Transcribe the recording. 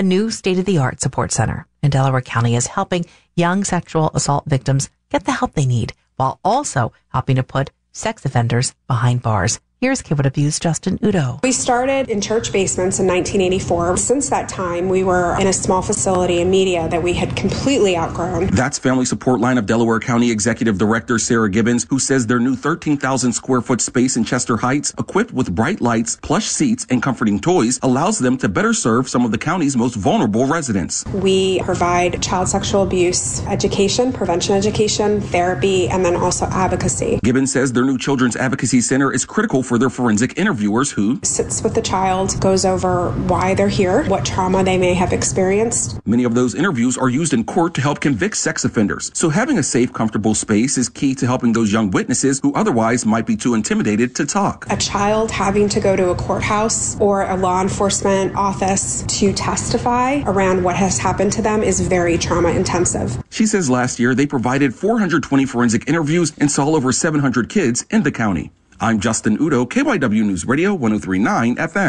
a new state of the art support center in Delaware County is helping young sexual assault victims get the help they need while also helping to put sex offenders behind bars. Here's KYW's Justin Udo. We started in church basements in 1984. Since that time, we were in a small facility in Media that we had completely outgrown. That's Family Support Line of Delaware County Executive Director Sarah Gibbons, who says their new 13,000 square foot space in Chester Heights, equipped with bright lights, plush seats, and comforting toys, allows them to better serve some of the county's most vulnerable residents. We provide child sexual abuse education, prevention education, therapy, and then also advocacy. Gibbons says their new Children's Advocacy Center is critical for their forensic interviewers who sits with the child, goes over why they're here, what trauma they may have experienced. Many of those interviews are used in court to help convict sex offenders. So having a safe, comfortable space is key to helping those young witnesses who otherwise might be too intimidated to talk. A child having to go to a courthouse or a law enforcement office to testify around what has happened to them is very trauma intensive. She says last year they provided 420 forensic interviews and saw over 700 kids in the county. I'm Justin Udo, KYW News Radio 1039 FM.